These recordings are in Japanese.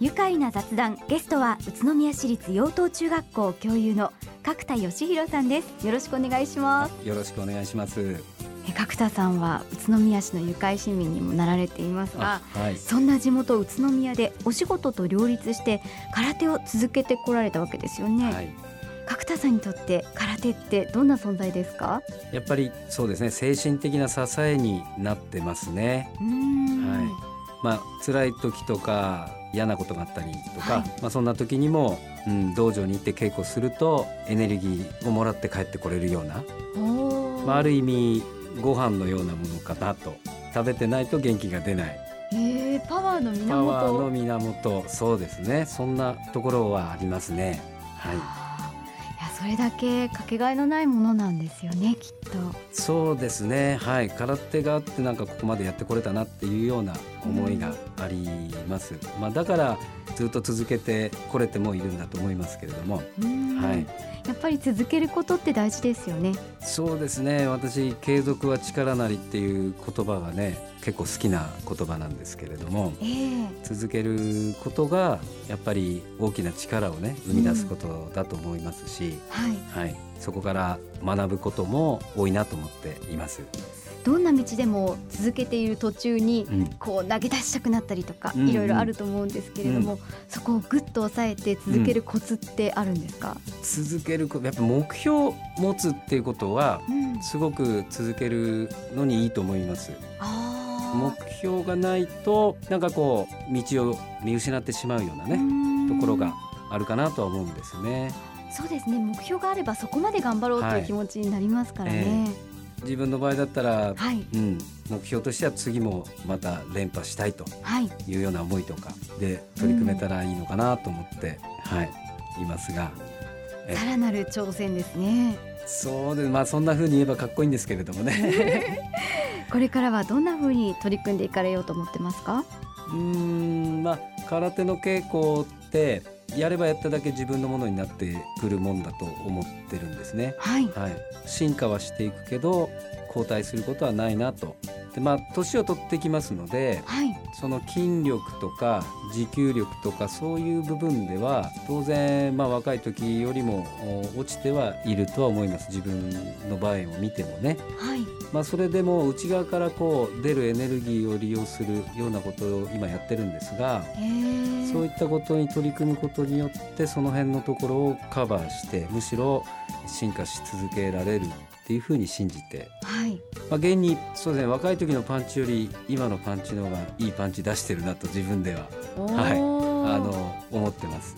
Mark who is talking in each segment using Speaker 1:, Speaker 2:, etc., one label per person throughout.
Speaker 1: 愉快な雑談ゲストは宇都宮市立養東中学校教諭の角田義弘さんです。よろしくお願いします。
Speaker 2: よろしくお願いします。
Speaker 1: 角田さんは宇都宮市の愉快市民にもなられていますが、
Speaker 2: はい、
Speaker 1: そんな地元宇都宮でお仕事と両立して空手を続けてこられたわけですよね、はい、角田さんにとって空手ってどんな存在ですか？
Speaker 2: やっぱりそうですね。精神的な支えになってますね。はい。まあ辛い時とか嫌なことがあったりとか、はい、まあ、そんな時にも、うん、道場に行って稽古するとエネルギーをもらって帰ってこれるような、まあ、ある意味ご飯のようなものかなと。食べてないと元気が出ない。
Speaker 1: えー、パワーの源。
Speaker 2: パワーの源。そうですね。そんなところはありますね。はい
Speaker 1: それだけかけがえのないものなんですよねきっと。
Speaker 2: そうですね。はい。空手があってなんかここまでやってこれたなっていうような思いがあります、うん、まあ、だからずっと続けてこれてもいるんだと思いますけれども、は
Speaker 1: い、やっぱり続けることって大事ですよね。
Speaker 2: そうですね。私継続は力なりっていう言葉がね結構好きな言葉なんですけれども、えー、続けることがやっぱり大きな力をね生み出すことだと思いますし、うんはい、はい、そこから学ぶことも多いなと思っています。
Speaker 1: どんな道でも続けている途中にこう投げ出したくなったりとか、いろいろあると思うんですけれども、うん、そこをぐっと抑えて続けるコツってあるんですか、
Speaker 2: うん、続けるやっぱ目標を持つっていうことは、すごく続けるのにいいと思います。目標がないとなんかこう道を見失ってしまうようなねところがあるかなとは思うんですね。
Speaker 1: そうですね。目標があればそこまで頑張ろうという気持ちになりますからね。はいえ。ー
Speaker 2: 自分の場合だったら、はい、うん、目標としては次もまた連覇したいとい。うような思いとかで取り組めたらいいのかなと思って、うん、はい、いますが。
Speaker 1: さらなる挑戦ですね。
Speaker 2: そうでまあそんな風に言えばかっこいいんですけれどもね。
Speaker 1: これからはどんな風に取り組んでいかれようと思ってますか？
Speaker 2: うん。まあ空手の稽古ってやればやっただけ自分のものになってくるもんだと思ってるんですね。はい、はい、進化はしていくけど後退することはないなと。でまあ年を取ってきますので、はい、その筋力とか持久力とかそういう部分では当然まあ若い時よりも落ちてはいるとは思います。自分の場合を見てもね、はい。まあ、それでも内側からこう出るエネルギーを利用するようなことを今やってるんですがそういったことに取り組むことによってその辺のところをカバーしてむしろ進化し続けられるっていうふうに信じて、はい。まあ、現にそうです、ね、若い時のパンチより今のパンチの方がいいパンチ出してるなと自分では、はい、あの思ってます。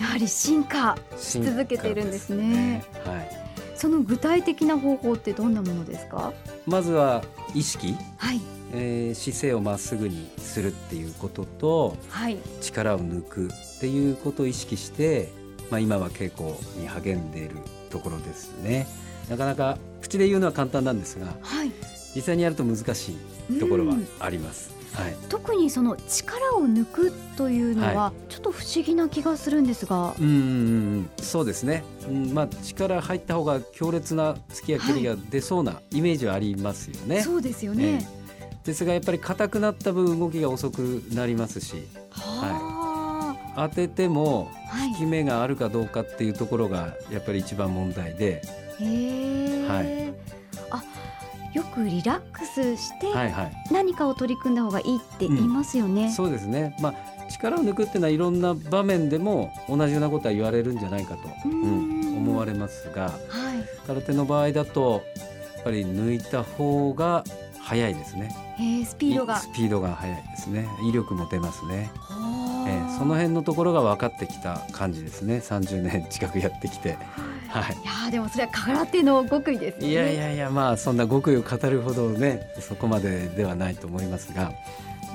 Speaker 1: やはり進化し続けているんですね。すね。はい、その具体的な方法ってどんなものですか？
Speaker 2: まずは意識、はい。えー、姿勢をまっすぐにするっていうことと、はい、力を抜くっていうことを意識して、まあ、今は稽古に励んでいるところですね。なかなか口で言うのは簡単なんですが、はい、実際にやると難しいところはあります。
Speaker 1: はい、特にその力を抜くというのはちょっと不思議な気がするんですが、は
Speaker 2: い、うんそうですね、うんまあ、力入った方が強烈な突きや蹴りが出そうなイメージはありますよね。はい、
Speaker 1: そうですよね、
Speaker 2: えー、ですがやっぱり硬くなった分動きが遅くなりますし、はい、当てても効き目があるかどうかっていうところがやっぱり一番問題で。
Speaker 1: はい、あよくリラックスして何かを取り組んだ方がいいって言いますよね。
Speaker 2: うん、そうですね、まあ、力を抜くっていうのはいろんな場面でも同じようなことは言われるんじゃないかと、うん、思われますが、はい、空手の場合だとやっぱり抜いた方が早いですね。
Speaker 1: スピードが
Speaker 2: スピードが速いですね。威力も出ますね。えー、その辺のところが分かってきた感じですね。30年近くやってきて。
Speaker 1: はい、いやでもそれは空手の極意ですね。
Speaker 2: いやいやいやまあそんな極意を語るほどねそこまでではないと思いますが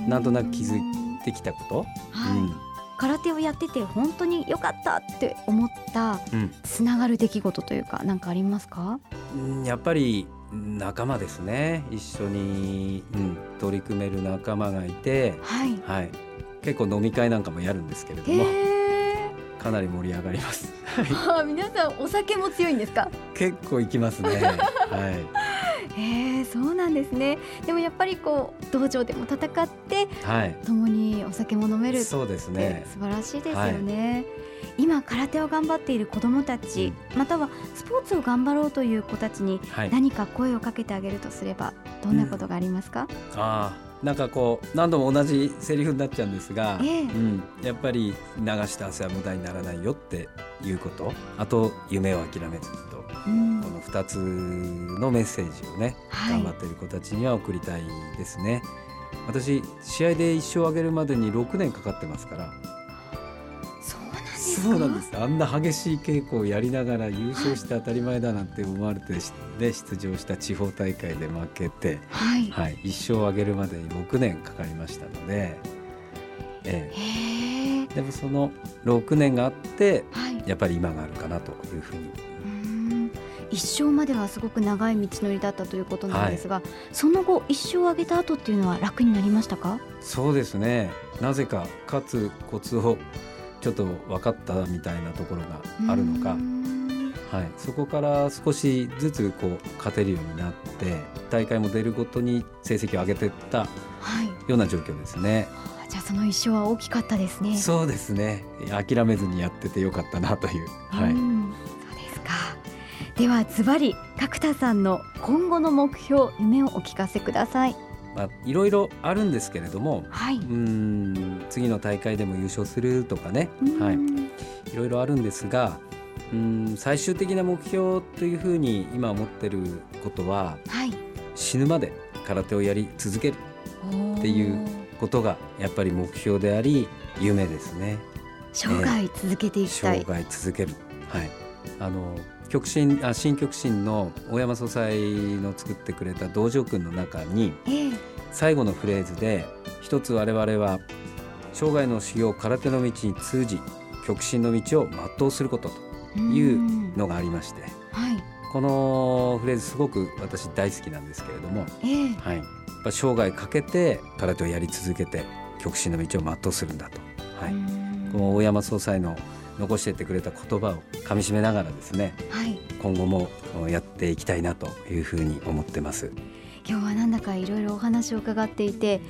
Speaker 2: なんとなく気づいてきたこと、はい、うん、
Speaker 1: 空手をやってて本当に良かったって思ったつながる出来事というか何かありますか、
Speaker 2: うん、やっぱり仲間ですね。一緒に、うん、取り組める仲間がいて、はい、はい、結構飲み会なんかもやるんですけれども。かなり盛り上がります。
Speaker 1: はあ、皆さんお酒も強いんですか？
Speaker 2: 結構行きますね。は
Speaker 1: えー、そうなんですね。でもやっぱりこう道場でも戦って、はい、共にお酒も飲めるそうですね。素晴らしいですよね、はい。今空手を頑張っている子どもたち、またはスポーツを頑張ろうという子たちに何か声をかけてあげるとすればどんなことがありますか、
Speaker 2: うん、あなんかこう何度も同じセリフになっちゃうんですが、えー、うん、やっぱり流した汗は無駄にならないよっていうこと。あと夢を諦めずと、うん、この2つのメッセージをね、はい、頑張っている子たちには送りたいですね。私試合で一生上げるまでに6年かかってますからそうなんです。あんな激しい稽古をやりながら優勝して当たり前だなんて思われてで出場した地方大会で負けて、はい、はい、一生上げるまでに6年かかりましたので、ええ、でもその6年があって、はい、やっぱり今があるかなというふうに。
Speaker 1: 一生まではすごく長い道のりだったということなんですが、はい、その後一生上げた後っていうのは楽になりましたか？
Speaker 2: そうですね。なぜか勝つコツをちょっと分かったみたいなところがあるのか、はい、そこから少しずつこう勝てるようになって大会も出るごとに成績を上げていったような状況ですね。
Speaker 1: はい、じゃあその一生は大きかったですね。
Speaker 2: そうですね。諦めずにやっててよかったなという。はい。
Speaker 1: そうですか。ではズバリ角田さんの今後の目標夢をお聞かせください。
Speaker 2: まあ、いろいろあるんですけれども、はい、うん次の大会でも優勝するとかね、はい、いろいろあるんですがうん最終的な目標というふうに今思ってることは、はい、死ぬまで空手をやり続けるっていうことがやっぱり目標であり夢ですね。
Speaker 1: 生涯続けていきたい、
Speaker 2: 生涯続ける、はい、あの極真あ新極真の大山総裁の作ってくれた道場訓の中に、えー、最後のフレーズで一つ我々は生涯の修行空手の道に通じ極真の道を全うすることというのがありまして、はい、このフレーズすごく私大好きなんですけれども、えー、はい、やっぱ生涯かけて空手をやり続けて極真の道を全うするんだと、はい、この大山総裁の残してってくれた言葉をかみしめながらですね、はい、今後もやっていきたいなというふうに思ってます。
Speaker 1: 今日はなんだかいろいろお話を伺っていて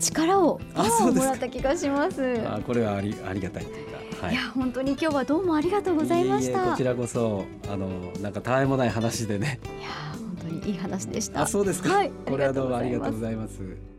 Speaker 1: 力をもらった気がします。
Speaker 2: あこれはありありがたいという
Speaker 1: か、はい、いや本当に今日はどうもありがとうございました。
Speaker 2: こちらこそあのなんかたわいもない話でね。
Speaker 1: いや本当にいい話でした。
Speaker 2: あそうですか、はい、これはどうもありがとうございます